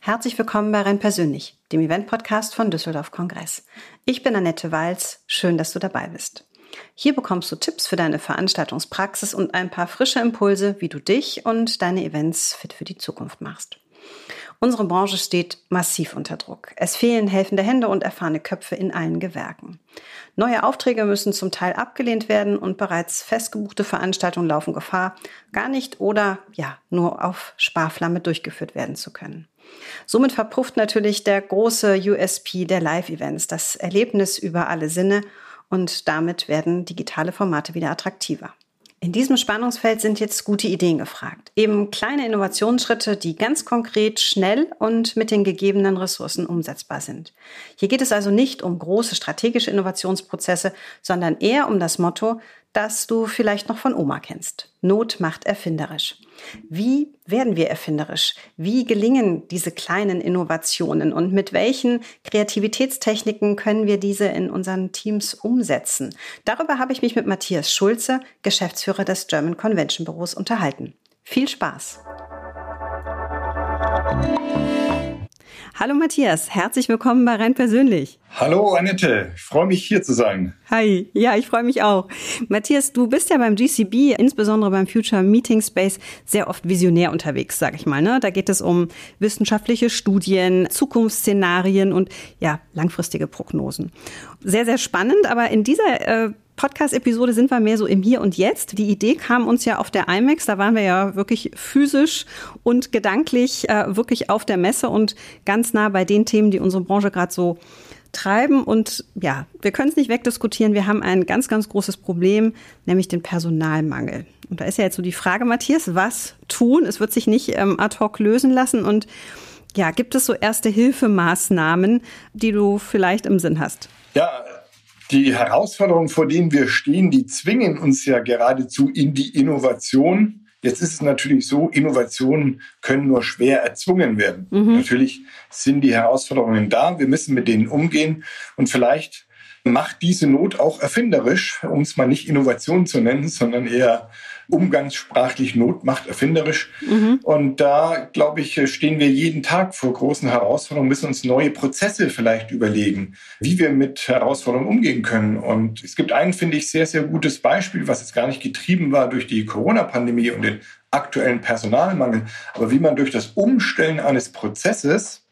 Herzlich willkommen bei Renn Persönlich, dem Event-Podcast von Düsseldorf Kongress. Ich bin Annette Walz. Schön, dass du dabei bist. Hier bekommst du Tipps für deine Veranstaltungspraxis und ein paar frische Impulse, wie du dich und deine Events fit für die Zukunft machst. Unsere Branche steht massiv unter Druck. Es fehlen helfende Hände und erfahrene Köpfe in allen Gewerken. Neue Aufträge müssen zum Teil abgelehnt werden und bereits festgebuchte Veranstaltungen laufen Gefahr, gar nicht oder ja, nur auf Sparflamme durchgeführt werden zu können. Somit verpufft natürlich der große USP der Live-Events, das Erlebnis über alle Sinne und damit werden digitale Formate wieder attraktiver. In diesem Spannungsfeld sind jetzt gute Ideen gefragt. Eben kleine Innovationsschritte, die ganz konkret, schnell und mit den gegebenen Ressourcen umsetzbar sind. Hier geht es also nicht um große strategische Innovationsprozesse, sondern eher um das Motto, das du vielleicht noch von Oma kennst. Not macht erfinderisch. Wie werden wir erfinderisch? Wie gelingen diese kleinen Innovationen und mit welchen Kreativitätstechniken können wir diese in unseren Teams umsetzen? Darüber habe ich mich mit Matthias Schulze, Geschäftsführer des German Convention Büros, unterhalten. Viel Spaß! Hallo Matthias, herzlich willkommen bei Rein Persönlich. Hallo Annette, ich freue mich hier zu sein. Hi, ja, ich freue mich auch. Matthias, du bist ja beim GCB, insbesondere beim Future Meeting Space, sehr oft visionär unterwegs, sag ich mal. Ne? Da geht es um wissenschaftliche Studien, Zukunftsszenarien und ja, langfristige Prognosen. Sehr, sehr spannend, aber in dieser äh, Podcast-Episode sind wir mehr so im Hier und Jetzt. Die Idee kam uns ja auf der IMAX. Da waren wir ja wirklich physisch und gedanklich äh, wirklich auf der Messe und ganz nah bei den Themen, die unsere Branche gerade so treiben. Und ja, wir können es nicht wegdiskutieren. Wir haben ein ganz, ganz großes Problem, nämlich den Personalmangel. Und da ist ja jetzt so die Frage, Matthias, was tun? Es wird sich nicht ähm, ad hoc lösen lassen. Und ja, gibt es so erste Hilfemaßnahmen, die du vielleicht im Sinn hast? Ja, die Herausforderungen, vor denen wir stehen, die zwingen uns ja geradezu in die Innovation. Jetzt ist es natürlich so, Innovationen können nur schwer erzwungen werden. Mhm. Natürlich sind die Herausforderungen da, wir müssen mit denen umgehen und vielleicht macht diese Not auch erfinderisch, um es mal nicht Innovation zu nennen, sondern eher umgangssprachlich Not macht erfinderisch. Mhm. Und da, glaube ich, stehen wir jeden Tag vor großen Herausforderungen, müssen uns neue Prozesse vielleicht überlegen, wie wir mit Herausforderungen umgehen können. Und es gibt ein, finde ich, sehr, sehr gutes Beispiel, was jetzt gar nicht getrieben war durch die Corona-Pandemie und den aktuellen Personalmangel, aber wie man durch das Umstellen eines Prozesses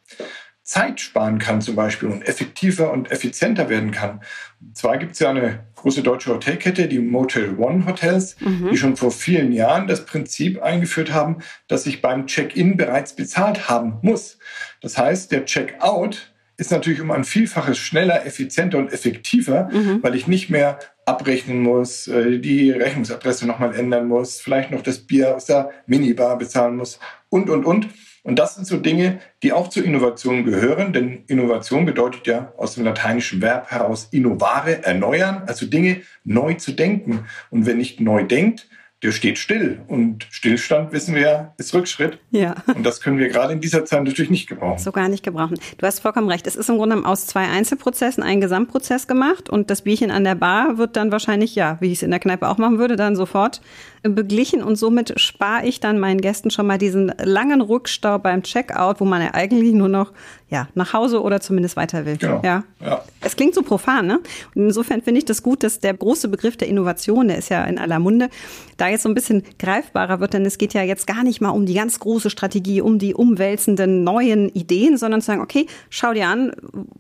Zeit sparen kann zum Beispiel und effektiver und effizienter werden kann. Und zwar gibt es ja eine große deutsche Hotelkette, die Motel One Hotels, mhm. die schon vor vielen Jahren das Prinzip eingeführt haben, dass ich beim Check-in bereits bezahlt haben muss. Das heißt, der Check-out ist natürlich um ein Vielfaches schneller, effizienter und effektiver, mhm. weil ich nicht mehr abrechnen muss, äh, die Rechnungsadresse nochmal ändern muss, vielleicht noch das Bier aus der Minibar bezahlen muss und, und, und. Und das sind so Dinge, die auch zur Innovation gehören, denn Innovation bedeutet ja aus dem lateinischen Verb heraus innovare, erneuern, also Dinge neu zu denken. Und wer nicht neu denkt, der steht still. Und Stillstand, wissen wir ja, ist Rückschritt. Ja. Und das können wir gerade in dieser Zeit natürlich nicht gebrauchen. So gar nicht gebrauchen. Du hast vollkommen recht. Es ist im Grunde aus zwei Einzelprozessen ein Gesamtprozess gemacht und das Bierchen an der Bar wird dann wahrscheinlich, ja, wie ich es in der Kneipe auch machen würde, dann sofort beglichen und somit spare ich dann meinen Gästen schon mal diesen langen Rückstau beim Checkout, wo man ja eigentlich nur noch ja, nach Hause oder zumindest weiter will. Genau. Ja. ja. Es klingt so profan, ne? Und insofern finde ich das gut, dass der große Begriff der Innovation, der ist ja in aller Munde, da jetzt so ein bisschen greifbarer wird, denn es geht ja jetzt gar nicht mal um die ganz große Strategie, um die umwälzenden neuen Ideen, sondern zu sagen, okay, schau dir an,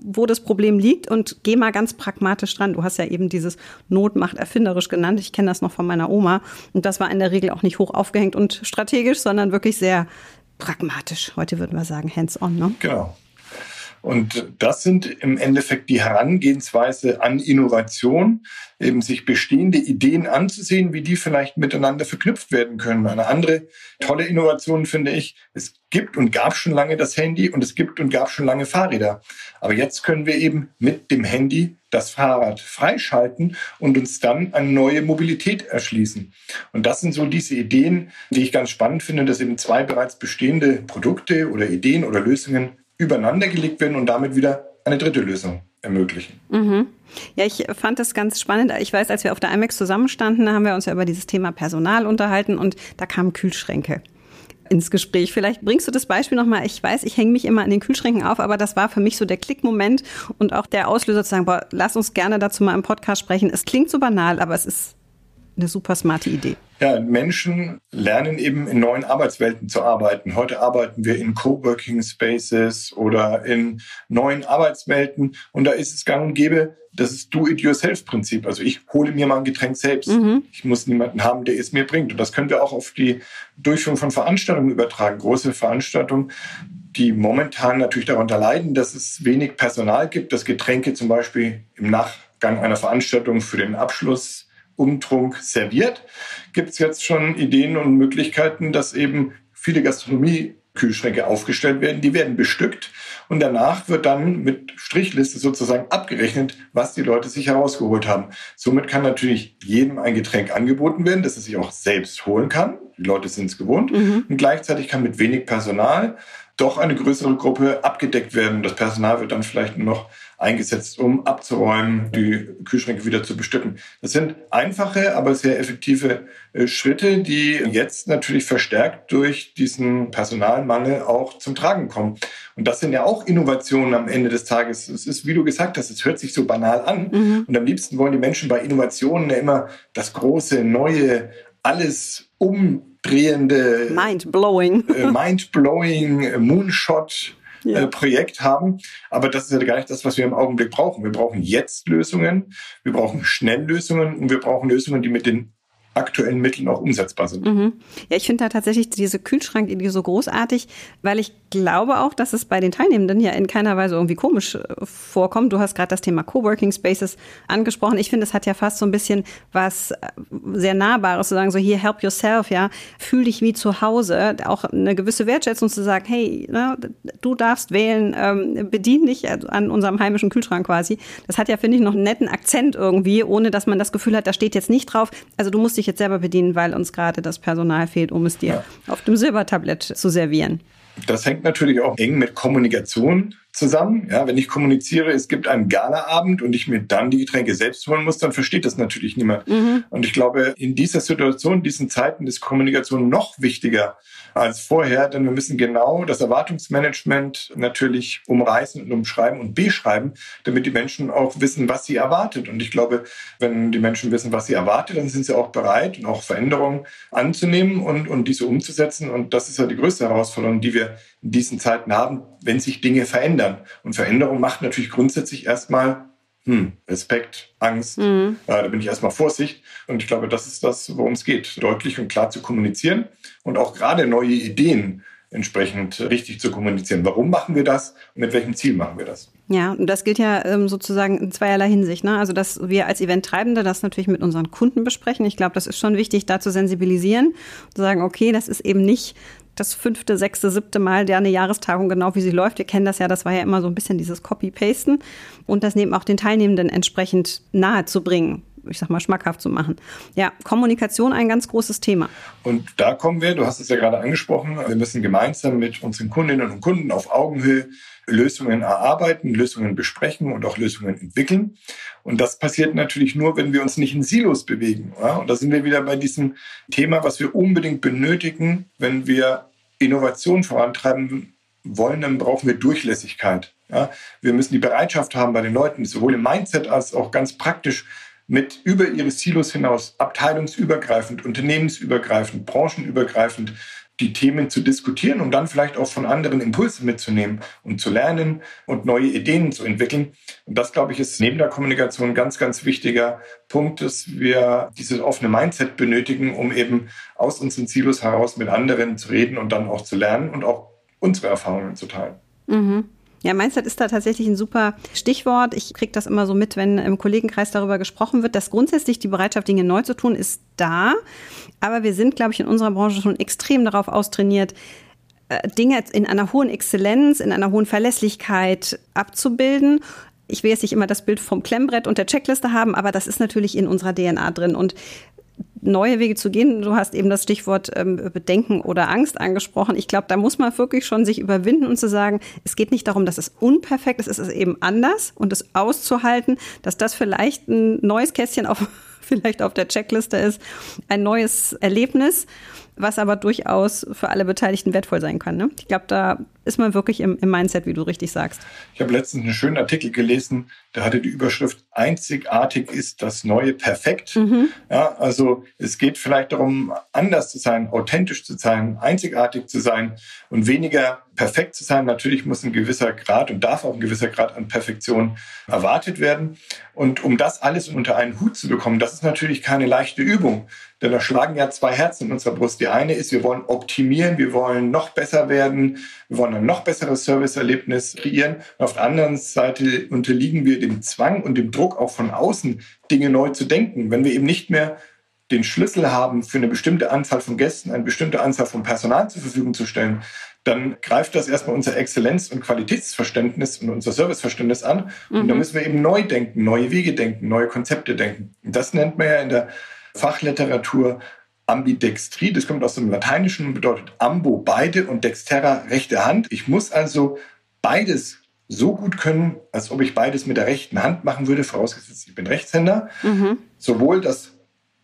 wo das Problem liegt und geh mal ganz pragmatisch dran. Du hast ja eben dieses Notmacht erfinderisch genannt. Ich kenne das noch von meiner Oma. Und das war in der Regel auch nicht hoch aufgehängt und strategisch, sondern wirklich sehr pragmatisch. Heute würden wir sagen hands-on. Ne? Genau. Und das sind im Endeffekt die Herangehensweise an Innovation, eben sich bestehende Ideen anzusehen, wie die vielleicht miteinander verknüpft werden können. Eine andere tolle Innovation finde ich, es gibt und gab schon lange das Handy und es gibt und gab schon lange Fahrräder. Aber jetzt können wir eben mit dem Handy das Fahrrad freischalten und uns dann eine neue Mobilität erschließen. Und das sind so diese Ideen, die ich ganz spannend finde, dass eben zwei bereits bestehende Produkte oder Ideen oder Lösungen übereinander gelegt werden und damit wieder eine dritte Lösung ermöglichen. Mhm. Ja, ich fand das ganz spannend. Ich weiß, als wir auf der IMAX zusammenstanden, haben wir uns ja über dieses Thema Personal unterhalten und da kamen Kühlschränke ins Gespräch. Vielleicht bringst du das Beispiel nochmal. Ich weiß, ich hänge mich immer an den Kühlschränken auf, aber das war für mich so der Klickmoment und auch der Auslöser zu sagen, boah, lass uns gerne dazu mal im Podcast sprechen. Es klingt so banal, aber es ist eine super smarte Idee. Ja, Menschen lernen eben in neuen Arbeitswelten zu arbeiten. Heute arbeiten wir in Coworking Spaces oder in neuen Arbeitswelten und da ist es gang und gäbe, das ist Do-it-yourself-Prinzip. Also ich hole mir mal ein Getränk selbst. Mhm. Ich muss niemanden haben, der es mir bringt. Und das können wir auch auf die Durchführung von Veranstaltungen übertragen. Große Veranstaltungen, die momentan natürlich darunter leiden, dass es wenig Personal gibt, dass Getränke zum Beispiel im Nachgang einer Veranstaltung für den Abschluss Umtrunk serviert, gibt es jetzt schon Ideen und Möglichkeiten, dass eben viele Gastronomie-Kühlschränke aufgestellt werden. Die werden bestückt und danach wird dann mit Strichliste sozusagen abgerechnet, was die Leute sich herausgeholt haben. Somit kann natürlich jedem ein Getränk angeboten werden, das er sich auch selbst holen kann. Die Leute sind es gewohnt. Mhm. Und gleichzeitig kann mit wenig Personal doch eine größere Gruppe abgedeckt werden. Das Personal wird dann vielleicht nur noch eingesetzt, um abzuräumen, die Kühlschränke wieder zu bestücken. Das sind einfache, aber sehr effektive äh, Schritte, die jetzt natürlich verstärkt durch diesen Personalmangel auch zum Tragen kommen. Und das sind ja auch Innovationen am Ende des Tages. Es ist, wie du gesagt hast, es hört sich so banal an. Mhm. Und am liebsten wollen die Menschen bei Innovationen ja immer das große, neue, alles umdrehende, mind-blowing, äh, mind-blowing Moonshot ja. äh, Projekt haben. Aber das ist ja gar nicht das, was wir im Augenblick brauchen. Wir brauchen jetzt Lösungen, wir brauchen schnell Lösungen und wir brauchen Lösungen, die mit den aktuellen Mitteln auch umsetzbar sind. Mhm. Ja, ich finde da tatsächlich diese Kühlschrankidee so großartig, weil ich glaube auch, dass es bei den Teilnehmenden ja in keiner Weise irgendwie komisch äh, vorkommt. Du hast gerade das Thema Coworking Spaces angesprochen. Ich finde, es hat ja fast so ein bisschen was äh, sehr Nahbares zu sagen, so hier help yourself, ja, fühl dich wie zu Hause. Auch eine gewisse Wertschätzung zu sagen, hey, ne, du darfst wählen, ähm, bedien dich an unserem heimischen Kühlschrank quasi. Das hat ja, finde ich, noch einen netten Akzent irgendwie, ohne dass man das Gefühl hat, da steht jetzt nicht drauf. Also du musst dich jetzt selber bedienen, weil uns gerade das Personal fehlt, um es dir ja. auf dem Silbertablett zu servieren. Das hängt natürlich auch eng mit Kommunikation zusammen. Ja, wenn ich kommuniziere, es gibt einen Galaabend und ich mir dann die Getränke selbst holen muss, dann versteht das natürlich niemand. Mhm. Und ich glaube, in dieser Situation, diesen Zeiten ist Kommunikation noch wichtiger als vorher, denn wir müssen genau das Erwartungsmanagement natürlich umreißen und umschreiben und beschreiben, damit die Menschen auch wissen, was sie erwartet. Und ich glaube, wenn die Menschen wissen, was sie erwartet, dann sind sie auch bereit und auch Veränderungen anzunehmen und, und diese umzusetzen. Und das ist ja die größte Herausforderung, die wir in diesen Zeiten haben, wenn sich Dinge verändern. Und Veränderung macht natürlich grundsätzlich erstmal hm, Respekt, Angst, mhm. äh, da bin ich erstmal Vorsicht. Und ich glaube, das ist das, worum es geht, deutlich und klar zu kommunizieren und auch gerade neue Ideen entsprechend richtig zu kommunizieren. Warum machen wir das und mit welchem Ziel machen wir das? Ja, und das gilt ja ähm, sozusagen in zweierlei Hinsicht. Ne? Also, dass wir als Eventtreibende das natürlich mit unseren Kunden besprechen. Ich glaube, das ist schon wichtig, da zu sensibilisieren, zu sagen, okay, das ist eben nicht das fünfte, sechste, siebte Mal der eine Jahrestagung genau wie sie läuft. Wir kennen das ja, das war ja immer so ein bisschen dieses Copy-Pasten und das neben auch den Teilnehmenden entsprechend nahe zu bringen ich sag mal, schmackhaft zu machen. Ja, Kommunikation ein ganz großes Thema. Und da kommen wir, du hast es ja gerade angesprochen, wir müssen gemeinsam mit unseren Kundinnen und Kunden auf Augenhöhe Lösungen erarbeiten, Lösungen besprechen und auch Lösungen entwickeln. Und das passiert natürlich nur, wenn wir uns nicht in Silos bewegen. Ja? Und da sind wir wieder bei diesem Thema, was wir unbedingt benötigen, wenn wir Innovation vorantreiben wollen, dann brauchen wir Durchlässigkeit. Ja? Wir müssen die Bereitschaft haben bei den Leuten, sowohl im Mindset als auch ganz praktisch mit über ihre Silos hinaus, abteilungsübergreifend, unternehmensübergreifend, branchenübergreifend die Themen zu diskutieren und dann vielleicht auch von anderen Impulse mitzunehmen und zu lernen und neue Ideen zu entwickeln. Und das, glaube ich, ist neben der Kommunikation ein ganz, ganz wichtiger Punkt, dass wir dieses offene Mindset benötigen, um eben aus unseren Silos heraus mit anderen zu reden und dann auch zu lernen und auch unsere Erfahrungen zu teilen. Mhm. Ja, Mindset ist da tatsächlich ein super Stichwort. Ich kriege das immer so mit, wenn im Kollegenkreis darüber gesprochen wird, dass grundsätzlich die Bereitschaft, Dinge neu zu tun, ist da. Aber wir sind, glaube ich, in unserer Branche schon extrem darauf austrainiert, äh, Dinge in einer hohen Exzellenz, in einer hohen Verlässlichkeit abzubilden. Ich will jetzt nicht immer das Bild vom Klemmbrett und der Checkliste haben, aber das ist natürlich in unserer DNA drin. Und neue Wege zu gehen. Du hast eben das Stichwort ähm, Bedenken oder Angst angesprochen. Ich glaube, da muss man wirklich schon sich überwinden und zu sagen, es geht nicht darum, dass es unperfekt ist, es ist eben anders und es auszuhalten, dass das vielleicht ein neues Kästchen auf vielleicht auf der Checkliste ist, ein neues Erlebnis was aber durchaus für alle Beteiligten wertvoll sein kann. Ne? Ich glaube, da ist man wirklich im, im, Mindset, wie du richtig sagst. Ich habe letztens einen schönen Artikel gelesen, der hatte die Überschrift Einzigartig ist das neue Perfekt. Mhm. Ja, also es geht vielleicht darum, anders zu sein, authentisch zu sein, einzigartig zu sein und weniger perfekt zu sein. Natürlich muss ein gewisser Grad und darf auch ein gewisser Grad an Perfektion erwartet werden. Und um das alles unter einen Hut zu bekommen, das ist natürlich keine leichte Übung. Denn da schlagen ja zwei Herzen in unserer Brust. Die eine ist, wir wollen optimieren, wir wollen noch besser werden, wir wollen ein noch besseres Serviceerlebnis kreieren. Und auf der anderen Seite unterliegen wir dem Zwang und dem Druck auch von außen, Dinge neu zu denken. Wenn wir eben nicht mehr den Schlüssel haben, für eine bestimmte Anzahl von Gästen eine bestimmte Anzahl von Personal zur Verfügung zu stellen, dann greift das erstmal unser Exzellenz- und Qualitätsverständnis und unser Serviceverständnis an. Mhm. Und da müssen wir eben neu denken, neue Wege denken, neue Konzepte denken. Und das nennt man ja in der Fachliteratur Ambidextrie. Das kommt aus dem Lateinischen und bedeutet ambo, beide und dexterra, rechte Hand. Ich muss also beides so gut können, als ob ich beides mit der rechten Hand machen würde, vorausgesetzt ich bin Rechtshänder. Mhm. Sowohl das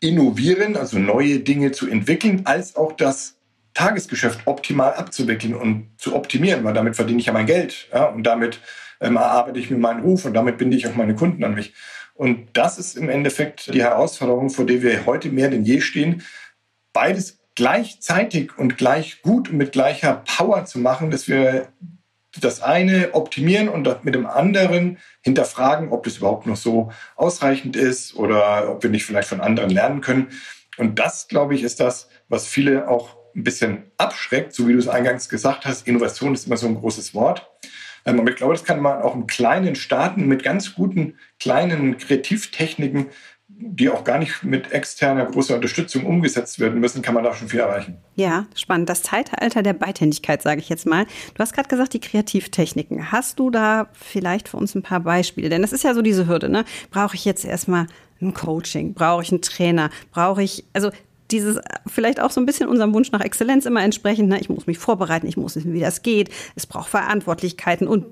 Innovieren, also neue Dinge zu entwickeln, als auch das Tagesgeschäft optimal abzuwickeln und zu optimieren, weil damit verdiene ich ja mein Geld. Ja, und damit ähm, erarbeite ich mir meinen Ruf und damit binde ich auch meine Kunden an mich. Und das ist im Endeffekt die Herausforderung, vor der wir heute mehr denn je stehen, beides gleichzeitig und gleich gut und mit gleicher Power zu machen, dass wir das eine optimieren und mit dem anderen hinterfragen, ob das überhaupt noch so ausreichend ist oder ob wir nicht vielleicht von anderen lernen können. Und das, glaube ich, ist das, was viele auch ein bisschen abschreckt, so wie du es eingangs gesagt hast. Innovation ist immer so ein großes Wort. Ähm, aber ich glaube, das kann man auch im Kleinen starten mit ganz guten kleinen Kreativtechniken, die auch gar nicht mit externer großer Unterstützung umgesetzt werden müssen, kann man da schon viel erreichen. Ja, spannend. Das Zeitalter der Beidhändigkeit, sage ich jetzt mal. Du hast gerade gesagt, die Kreativtechniken. Hast du da vielleicht für uns ein paar Beispiele? Denn das ist ja so diese Hürde, ne? Brauche ich jetzt erstmal ein Coaching? Brauche ich einen Trainer? Brauche ich, also dieses vielleicht auch so ein bisschen unserem Wunsch nach Exzellenz immer entsprechend. Ne? Ich muss mich vorbereiten, ich muss wissen, wie das geht. Es braucht Verantwortlichkeiten und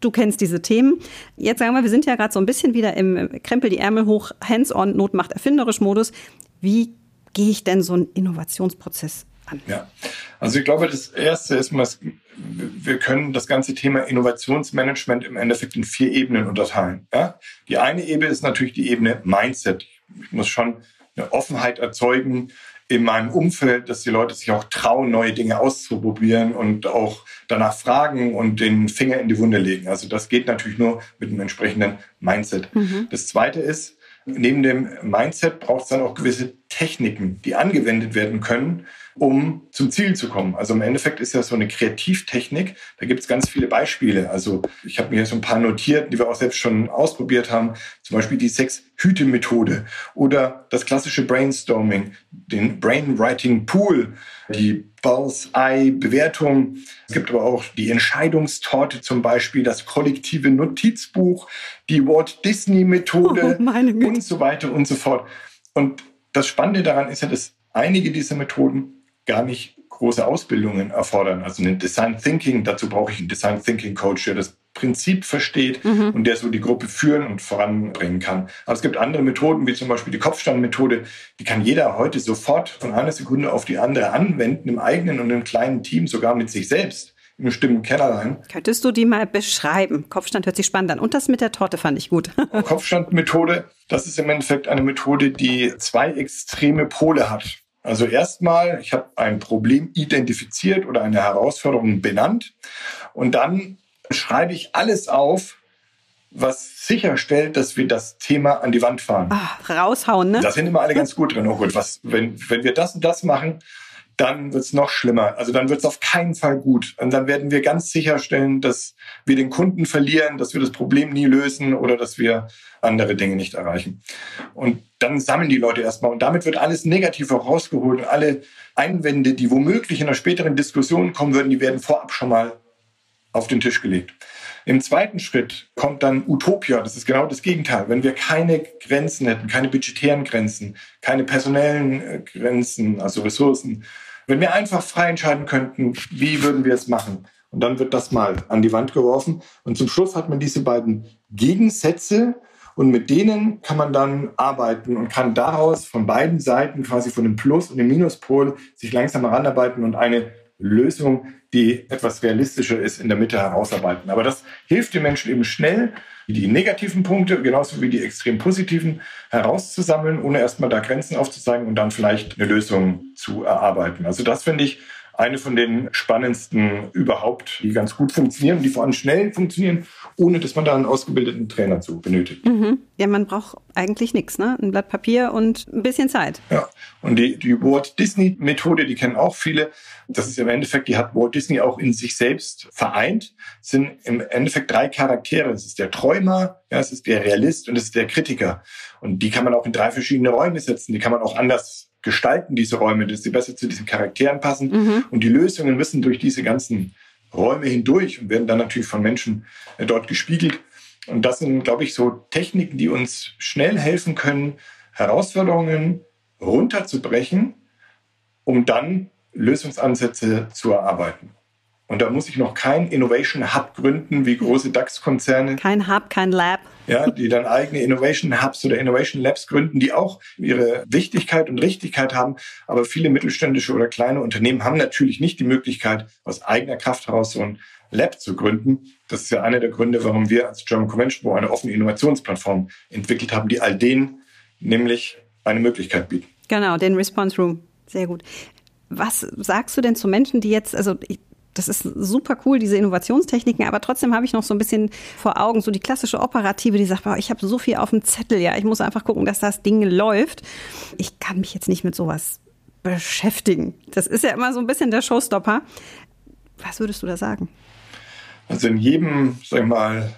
du kennst diese Themen. Jetzt sagen wir, wir sind ja gerade so ein bisschen wieder im Krempel die Ärmel hoch, hands-on, Not macht erfinderisch Modus. Wie gehe ich denn so einen Innovationsprozess an? Ja, also ich glaube, das Erste ist mal, wir können das ganze Thema Innovationsmanagement im Endeffekt in vier Ebenen unterteilen. Ja? Die eine Ebene ist natürlich die Ebene Mindset. Ich muss schon eine Offenheit erzeugen in meinem Umfeld, dass die Leute sich auch trauen, neue Dinge auszuprobieren und auch danach fragen und den Finger in die Wunde legen. Also das geht natürlich nur mit einem entsprechenden Mindset. Mhm. Das Zweite ist, neben dem Mindset braucht es dann auch gewisse Techniken, die angewendet werden können, um zum Ziel zu kommen. Also im Endeffekt ist ja so eine Kreativtechnik, da gibt es ganz viele Beispiele. Also ich habe mir so ein paar notiert, die wir auch selbst schon ausprobiert haben. Zum Beispiel die Sechs-Hüte-Methode oder das klassische Brainstorming, den Brainwriting Pool, die Bullseye-Bewertung. Es gibt aber auch die Entscheidungstorte zum Beispiel, das kollektive Notizbuch, die Walt Disney-Methode oh, und so weiter und so fort. Und das Spannende daran ist ja, dass einige dieser Methoden gar nicht große Ausbildungen erfordern. Also ein Design Thinking, dazu brauche ich einen Design Thinking Coach, der das Prinzip versteht mhm. und der so die Gruppe führen und voranbringen kann. Aber es gibt andere Methoden, wie zum Beispiel die Kopfstandmethode, die kann jeder heute sofort von einer Sekunde auf die andere anwenden, im eigenen und im kleinen Team, sogar mit sich selbst in einem stimmen Kellerlein. Könntest du die mal beschreiben? Kopfstand hört sich spannend an. Und das mit der Torte fand ich gut. Kopfstandmethode, das ist im Endeffekt eine Methode, die zwei extreme Pole hat. Also erstmal, ich habe ein Problem identifiziert oder eine Herausforderung benannt und dann schreibe ich alles auf, was sicherstellt, dass wir das Thema an die Wand fahren. Ach, raushauen, ne? Da sind immer alle ganz gut drin. Oh gut, was, wenn, wenn wir das und das machen, dann wird es noch schlimmer. Also dann wird es auf keinen Fall gut. Und dann werden wir ganz sicherstellen, dass wir den Kunden verlieren, dass wir das Problem nie lösen oder dass wir andere Dinge nicht erreichen. Und dann sammeln die Leute erstmal. Und damit wird alles negativ rausgeholt. Und alle Einwände, die womöglich in einer späteren Diskussion kommen würden, die werden vorab schon mal auf den Tisch gelegt. Im zweiten Schritt kommt dann Utopia. Das ist genau das Gegenteil. Wenn wir keine Grenzen hätten, keine budgetären Grenzen, keine personellen äh, Grenzen, also Ressourcen, wenn wir einfach frei entscheiden könnten, wie würden wir es machen? Und dann wird das mal an die Wand geworfen. Und zum Schluss hat man diese beiden Gegensätze und mit denen kann man dann arbeiten und kann daraus von beiden Seiten, quasi von dem Plus- und dem Minuspol, sich langsam heranarbeiten und eine Lösung, die etwas realistischer ist, in der Mitte herausarbeiten. Aber das hilft den Menschen eben schnell, die negativen Punkte genauso wie die extrem positiven herauszusammeln, ohne erstmal da Grenzen aufzuzeigen und dann vielleicht eine Lösung zu erarbeiten. Also das finde ich eine von den spannendsten überhaupt, die ganz gut funktionieren, die vor allem schnell funktionieren, ohne dass man da einen ausgebildeten Trainer zu benötigt. Mhm. Ja, man braucht eigentlich nichts, ne? Ein Blatt Papier und ein bisschen Zeit. Ja, und die, die Walt Disney Methode, die kennen auch viele. Das ist im Endeffekt, die hat Walt Disney auch in sich selbst vereint. Das sind im Endeffekt drei Charaktere. Es ist der Träumer, ja, es ist der Realist und es ist der Kritiker. Und die kann man auch in drei verschiedene Räume setzen. Die kann man auch anders gestalten diese Räume, dass sie besser zu diesen Charakteren passen. Mhm. Und die Lösungen müssen durch diese ganzen Räume hindurch und werden dann natürlich von Menschen äh, dort gespiegelt. Und das sind, glaube ich, so Techniken, die uns schnell helfen können, Herausforderungen runterzubrechen, um dann Lösungsansätze zu erarbeiten. Und da muss ich noch kein Innovation Hub gründen, wie große DAX-Konzerne. Kein Hub, kein Lab. Ja, die dann eigene Innovation Hubs oder Innovation Labs gründen, die auch ihre Wichtigkeit und Richtigkeit haben. Aber viele mittelständische oder kleine Unternehmen haben natürlich nicht die Möglichkeit, aus eigener Kraft heraus so ein Lab zu gründen. Das ist ja einer der Gründe, warum wir als German Convention Board eine offene Innovationsplattform entwickelt haben, die all denen nämlich eine Möglichkeit bieten. Genau, den Response Room. Sehr gut. Was sagst du denn zu Menschen, die jetzt, also das ist super cool, diese Innovationstechniken, aber trotzdem habe ich noch so ein bisschen vor Augen, so die klassische Operative, die sagt, boah, ich habe so viel auf dem Zettel, ja, ich muss einfach gucken, dass das Ding läuft. Ich kann mich jetzt nicht mit sowas beschäftigen. Das ist ja immer so ein bisschen der Showstopper. Was würdest du da sagen? Also in jedem, sag ich mal,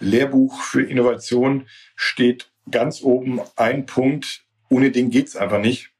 Lehrbuch für Innovation steht ganz oben ein Punkt, ohne den geht es einfach nicht.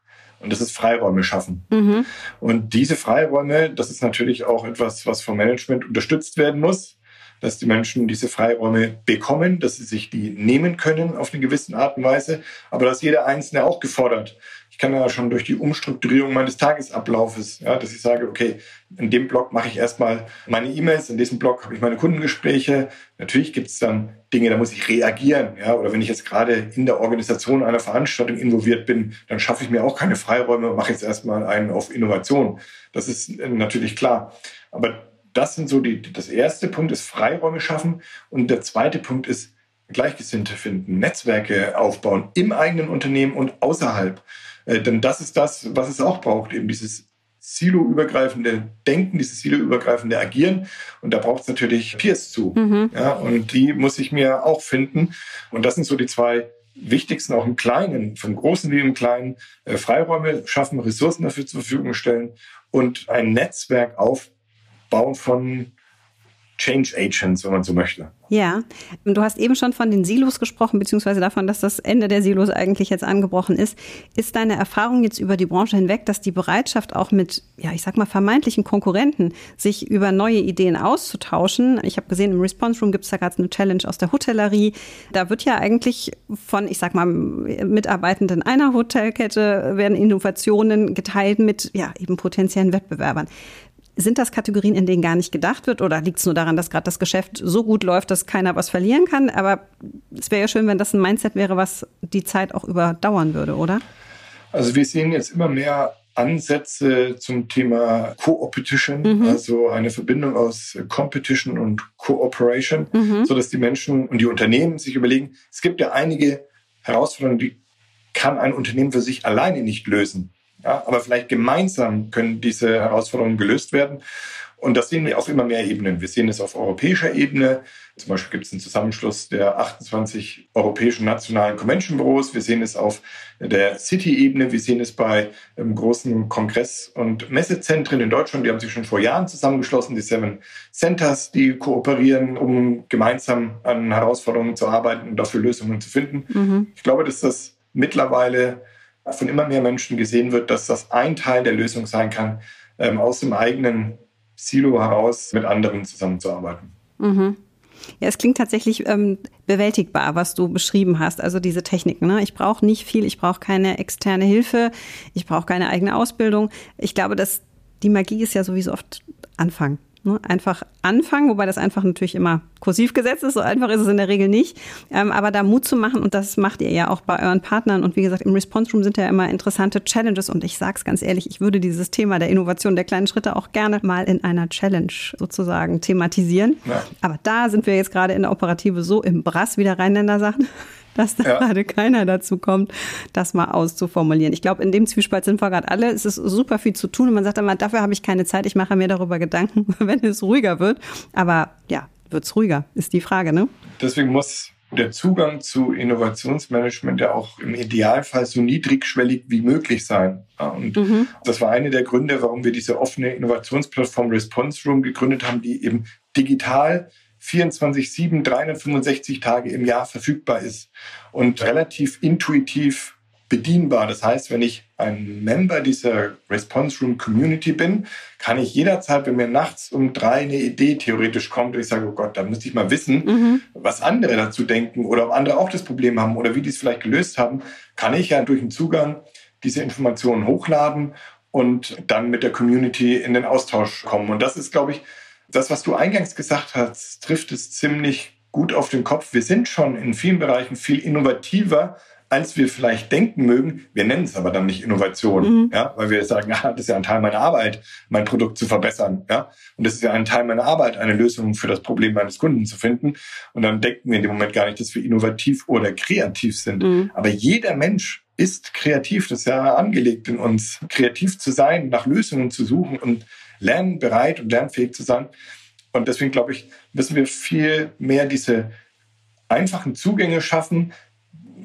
Und das ist Freiräume schaffen. Mhm. Und diese Freiräume, das ist natürlich auch etwas, was vom Management unterstützt werden muss, dass die Menschen diese Freiräume bekommen, dass sie sich die nehmen können auf eine gewisse Art und Weise, aber dass jeder Einzelne auch gefordert ich kann ja schon durch die Umstrukturierung meines Tagesablaufes, ja, dass ich sage, okay, in dem Blog mache ich erstmal meine E-Mails, in diesem Blog habe ich meine Kundengespräche. Natürlich gibt es dann Dinge, da muss ich reagieren. Ja, oder wenn ich jetzt gerade in der Organisation einer Veranstaltung involviert bin, dann schaffe ich mir auch keine Freiräume und mache jetzt erstmal einen auf Innovation. Das ist natürlich klar. Aber das sind so die, das erste Punkt ist Freiräume schaffen. Und der zweite Punkt ist Gleichgesinnte finden, Netzwerke aufbauen im eigenen Unternehmen und außerhalb. Äh, denn das ist das, was es auch braucht, eben dieses siloübergreifende Denken, dieses siloübergreifende Agieren. Und da braucht es natürlich Peers zu. Mhm. Ja, und die muss ich mir auch finden. Und das sind so die zwei wichtigsten, auch im Kleinen, vom Großen wie im Kleinen, äh, Freiräume schaffen, Ressourcen dafür zur Verfügung stellen und ein Netzwerk aufbauen von Change Agents, wenn man so möchte. Ja, du hast eben schon von den Silos gesprochen, beziehungsweise davon, dass das Ende der Silos eigentlich jetzt angebrochen ist. Ist deine Erfahrung jetzt über die Branche hinweg, dass die Bereitschaft auch mit, ja, ich sag mal, vermeintlichen Konkurrenten, sich über neue Ideen auszutauschen? Ich habe gesehen, im Response Room gibt es da gerade eine Challenge aus der Hotellerie. Da wird ja eigentlich von, ich sag mal, Mitarbeitenden einer Hotelkette werden Innovationen geteilt mit, ja, eben potenziellen Wettbewerbern. Sind das Kategorien, in denen gar nicht gedacht wird oder liegt es nur daran, dass gerade das Geschäft so gut läuft, dass keiner was verlieren kann? Aber es wäre ja schön, wenn das ein Mindset wäre, was die Zeit auch überdauern würde, oder? Also wir sehen jetzt immer mehr Ansätze zum Thema Co-Opetition, mhm. also eine Verbindung aus Competition und Cooperation, mhm. so dass die Menschen und die Unternehmen sich überlegen, es gibt ja einige Herausforderungen, die kann ein Unternehmen für sich alleine nicht lösen. Ja, aber vielleicht gemeinsam können diese Herausforderungen gelöst werden. Und das sehen wir auf immer mehr Ebenen. Wir sehen es auf europäischer Ebene. Zum Beispiel gibt es einen Zusammenschluss der 28 europäischen nationalen Convention-Büros. Wir sehen es auf der City-Ebene. Wir sehen es bei ähm, großen Kongress- und Messezentren in Deutschland. Die haben sich schon vor Jahren zusammengeschlossen, die Seven Centers, die kooperieren, um gemeinsam an Herausforderungen zu arbeiten und dafür Lösungen zu finden. Mhm. Ich glaube, dass das mittlerweile von immer mehr Menschen gesehen wird, dass das ein Teil der Lösung sein kann, ähm, aus dem eigenen Silo heraus mit anderen zusammenzuarbeiten. Mhm. Ja, es klingt tatsächlich ähm, bewältigbar, was du beschrieben hast. Also diese Techniken. Ne? Ich brauche nicht viel, ich brauche keine externe Hilfe, ich brauche keine eigene Ausbildung. Ich glaube, dass die Magie ist ja sowieso oft Anfang. Ne? Einfach anfangen, wobei das einfach natürlich immer kursiv gesetzt ist. So einfach ist es in der Regel nicht. Ähm, aber da Mut zu machen und das macht ihr ja auch bei euren Partnern. Und wie gesagt, im Response Room sind ja immer interessante Challenges. Und ich sage es ganz ehrlich, ich würde dieses Thema der Innovation der kleinen Schritte auch gerne mal in einer Challenge sozusagen thematisieren. Ja. Aber da sind wir jetzt gerade in der Operative so im Brass, wie der Rheinländer sagt dass da ja. gerade keiner dazu kommt, das mal auszuformulieren. Ich glaube, in dem Zwiespalt sind wir gerade alle. Es ist super viel zu tun und man sagt immer, dafür habe ich keine Zeit, ich mache mir darüber Gedanken, wenn es ruhiger wird. Aber ja, wird es ruhiger, ist die Frage, ne? Deswegen muss der Zugang zu Innovationsmanagement ja auch im Idealfall so niedrigschwellig wie möglich sein. Und mhm. das war einer der Gründe, warum wir diese offene Innovationsplattform Response Room gegründet haben, die eben digital 24-7, 365 Tage im Jahr verfügbar ist und relativ intuitiv bedienbar. Das heißt, wenn ich ein Member dieser Response Room Community bin, kann ich jederzeit, wenn mir nachts um drei eine Idee theoretisch kommt und ich sage, oh Gott, da müsste ich mal wissen, mhm. was andere dazu denken oder ob andere auch das Problem haben oder wie die es vielleicht gelöst haben, kann ich ja durch den Zugang diese Informationen hochladen und dann mit der Community in den Austausch kommen. Und das ist, glaube ich, das, was du eingangs gesagt hast, trifft es ziemlich gut auf den Kopf. Wir sind schon in vielen Bereichen viel innovativer, als wir vielleicht denken mögen. Wir nennen es aber dann nicht Innovation, mhm. ja, weil wir sagen, ah, das ist ja ein Teil meiner Arbeit, mein Produkt zu verbessern, ja, und das ist ja ein Teil meiner Arbeit, eine Lösung für das Problem meines Kunden zu finden. Und dann denken wir in dem Moment gar nicht, dass wir innovativ oder kreativ sind. Mhm. Aber jeder Mensch ist kreativ, das ist ja angelegt in uns, kreativ zu sein, nach Lösungen zu suchen und lernbereit und lernfähig zu sein. Und deswegen glaube ich, müssen wir viel mehr diese einfachen Zugänge schaffen,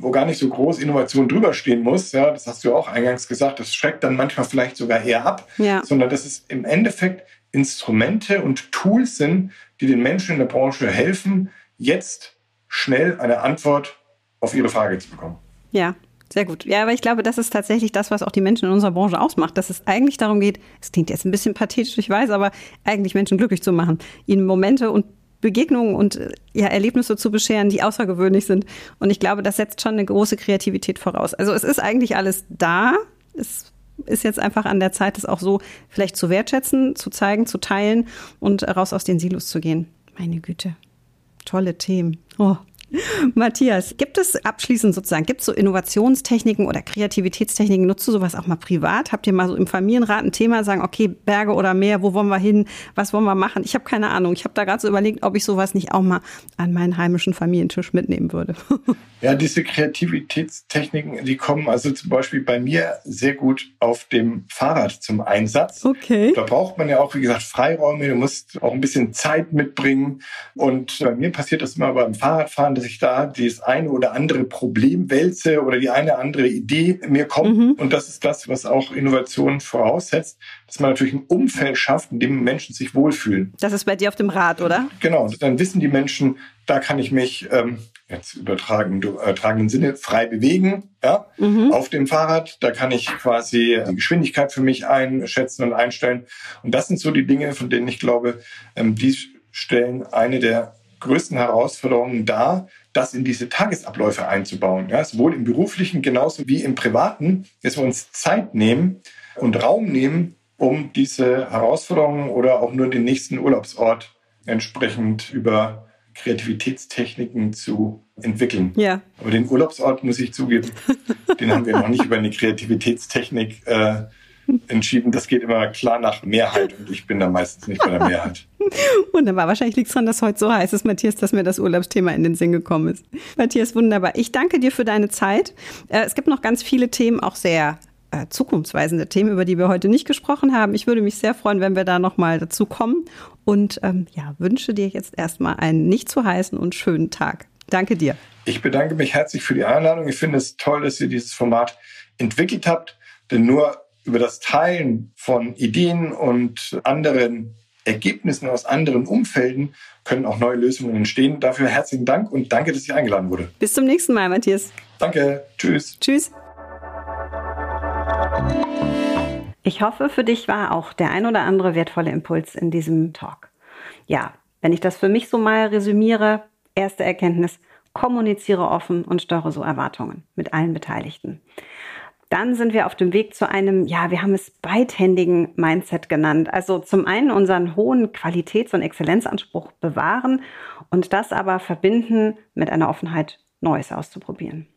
wo gar nicht so groß Innovation drüber stehen muss. Ja, das hast du auch eingangs gesagt. Das schreckt dann manchmal vielleicht sogar eher ab, ja. sondern dass es im Endeffekt Instrumente und Tools sind, die den Menschen in der Branche helfen, jetzt schnell eine Antwort auf ihre Frage zu bekommen. Ja, sehr gut. Ja, aber ich glaube, das ist tatsächlich das, was auch die Menschen in unserer Branche ausmacht, dass es eigentlich darum geht, es klingt jetzt ein bisschen pathetisch, ich weiß, aber eigentlich Menschen glücklich zu machen, ihnen Momente und Begegnungen und ja, Erlebnisse zu bescheren, die außergewöhnlich sind. Und ich glaube, das setzt schon eine große Kreativität voraus. Also es ist eigentlich alles da. Es ist jetzt einfach an der Zeit, es auch so vielleicht zu wertschätzen, zu zeigen, zu teilen und raus aus den Silos zu gehen. Meine Güte. Tolle Themen. Oh. Matthias, gibt es abschließend sozusagen, gibt es so Innovationstechniken oder Kreativitätstechniken? Nutzt du sowas auch mal privat? Habt ihr mal so im Familienrat ein Thema, sagen, okay, Berge oder Meer, wo wollen wir hin? Was wollen wir machen? Ich habe keine Ahnung. Ich habe da gerade so überlegt, ob ich sowas nicht auch mal an meinen heimischen Familientisch mitnehmen würde. Ja, diese Kreativitätstechniken, die kommen also zum Beispiel bei mir sehr gut auf dem Fahrrad zum Einsatz. Okay. Da braucht man ja auch, wie gesagt, Freiräume. Du musst auch ein bisschen Zeit mitbringen. Und bei mir passiert das immer beim Fahrradfahren, dass ich da das eine oder andere Problem wälze oder die eine oder andere Idee mir kommt. Mhm. Und das ist das, was auch Innovation voraussetzt, dass man natürlich ein Umfeld schafft, in dem Menschen sich wohlfühlen. Das ist bei dir auf dem Rad, oder? Genau. Dann wissen die Menschen, da kann ich mich ähm, jetzt übertragen, übertragenen Sinne frei bewegen, ja, mhm. auf dem Fahrrad. Da kann ich quasi die Geschwindigkeit für mich einschätzen und einstellen. Und das sind so die Dinge, von denen ich glaube, ähm, die stellen eine der größten Herausforderungen dar, das in diese Tagesabläufe einzubauen. Ja, sowohl im beruflichen genauso wie im privaten, dass wir uns Zeit nehmen und Raum nehmen, um diese Herausforderungen oder auch nur den nächsten Urlaubsort entsprechend über Kreativitätstechniken zu entwickeln. Ja. Aber den Urlaubsort, muss ich zugeben, den haben wir noch nicht über eine Kreativitätstechnik äh, entschieden. Das geht immer klar nach Mehrheit und ich bin da meistens nicht bei der Mehrheit. Wunderbar. Wahrscheinlich liegt es daran, dass heute so heiß ist, Matthias, dass mir das Urlaubsthema in den Sinn gekommen ist. Matthias, wunderbar. Ich danke dir für deine Zeit. Äh, es gibt noch ganz viele Themen, auch sehr äh, zukunftsweisende Themen, über die wir heute nicht gesprochen haben. Ich würde mich sehr freuen, wenn wir da nochmal dazu kommen und ähm, ja, wünsche dir jetzt erstmal einen nicht zu heißen und schönen Tag. Danke dir. Ich bedanke mich herzlich für die Einladung. Ich finde es toll, dass ihr dieses Format entwickelt habt, denn nur über das Teilen von Ideen und anderen Ergebnissen aus anderen Umfelden können auch neue Lösungen entstehen. Dafür herzlichen Dank und danke, dass ich eingeladen wurde. Bis zum nächsten Mal, Matthias. Danke. Tschüss. Tschüss. Ich hoffe, für dich war auch der ein oder andere wertvolle Impuls in diesem Talk. Ja, wenn ich das für mich so mal resümiere, erste Erkenntnis, kommuniziere offen und steuere so Erwartungen mit allen Beteiligten. Dann sind wir auf dem Weg zu einem, ja, wir haben es beidhändigen Mindset genannt. Also zum einen unseren hohen Qualitäts- und Exzellenzanspruch bewahren und das aber verbinden mit einer Offenheit, Neues auszuprobieren.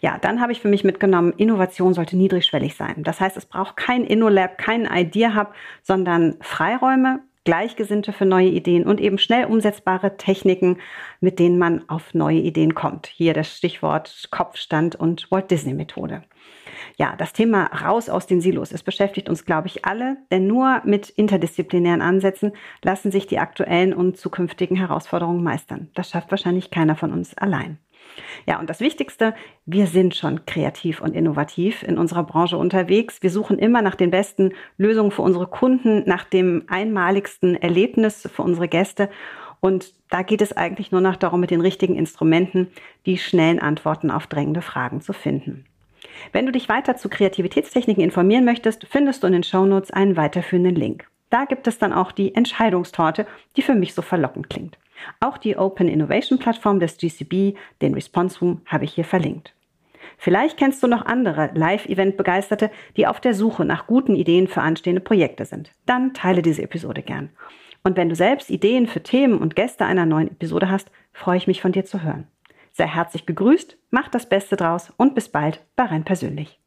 Ja, dann habe ich für mich mitgenommen, Innovation sollte niedrigschwellig sein. Das heißt, es braucht kein InnoLab, kein Idea Hub, sondern Freiräume, Gleichgesinnte für neue Ideen und eben schnell umsetzbare Techniken, mit denen man auf neue Ideen kommt. Hier das Stichwort Kopfstand und Walt Disney Methode. Ja, das Thema raus aus den Silos, es beschäftigt uns, glaube ich, alle, denn nur mit interdisziplinären Ansätzen lassen sich die aktuellen und zukünftigen Herausforderungen meistern. Das schafft wahrscheinlich keiner von uns allein. Ja, und das Wichtigste, wir sind schon kreativ und innovativ in unserer Branche unterwegs. Wir suchen immer nach den besten Lösungen für unsere Kunden, nach dem einmaligsten Erlebnis für unsere Gäste. Und da geht es eigentlich nur noch darum, mit den richtigen Instrumenten die schnellen Antworten auf drängende Fragen zu finden. Wenn du dich weiter zu Kreativitätstechniken informieren möchtest, findest du in den Shownotes einen weiterführenden Link. Da gibt es dann auch die Entscheidungstorte, die für mich so verlockend klingt. Auch die Open Innovation Plattform des GCB, den Response Room, habe ich hier verlinkt. Vielleicht kennst du noch andere Live-Event-Begeisterte, die auf der Suche nach guten Ideen für anstehende Projekte sind. Dann teile diese Episode gern. Und wenn du selbst Ideen für Themen und Gäste einer neuen Episode hast, freue ich mich von dir zu hören. Sei herzlich gegrüßt, mach das Beste draus und bis bald bei Rein Persönlich.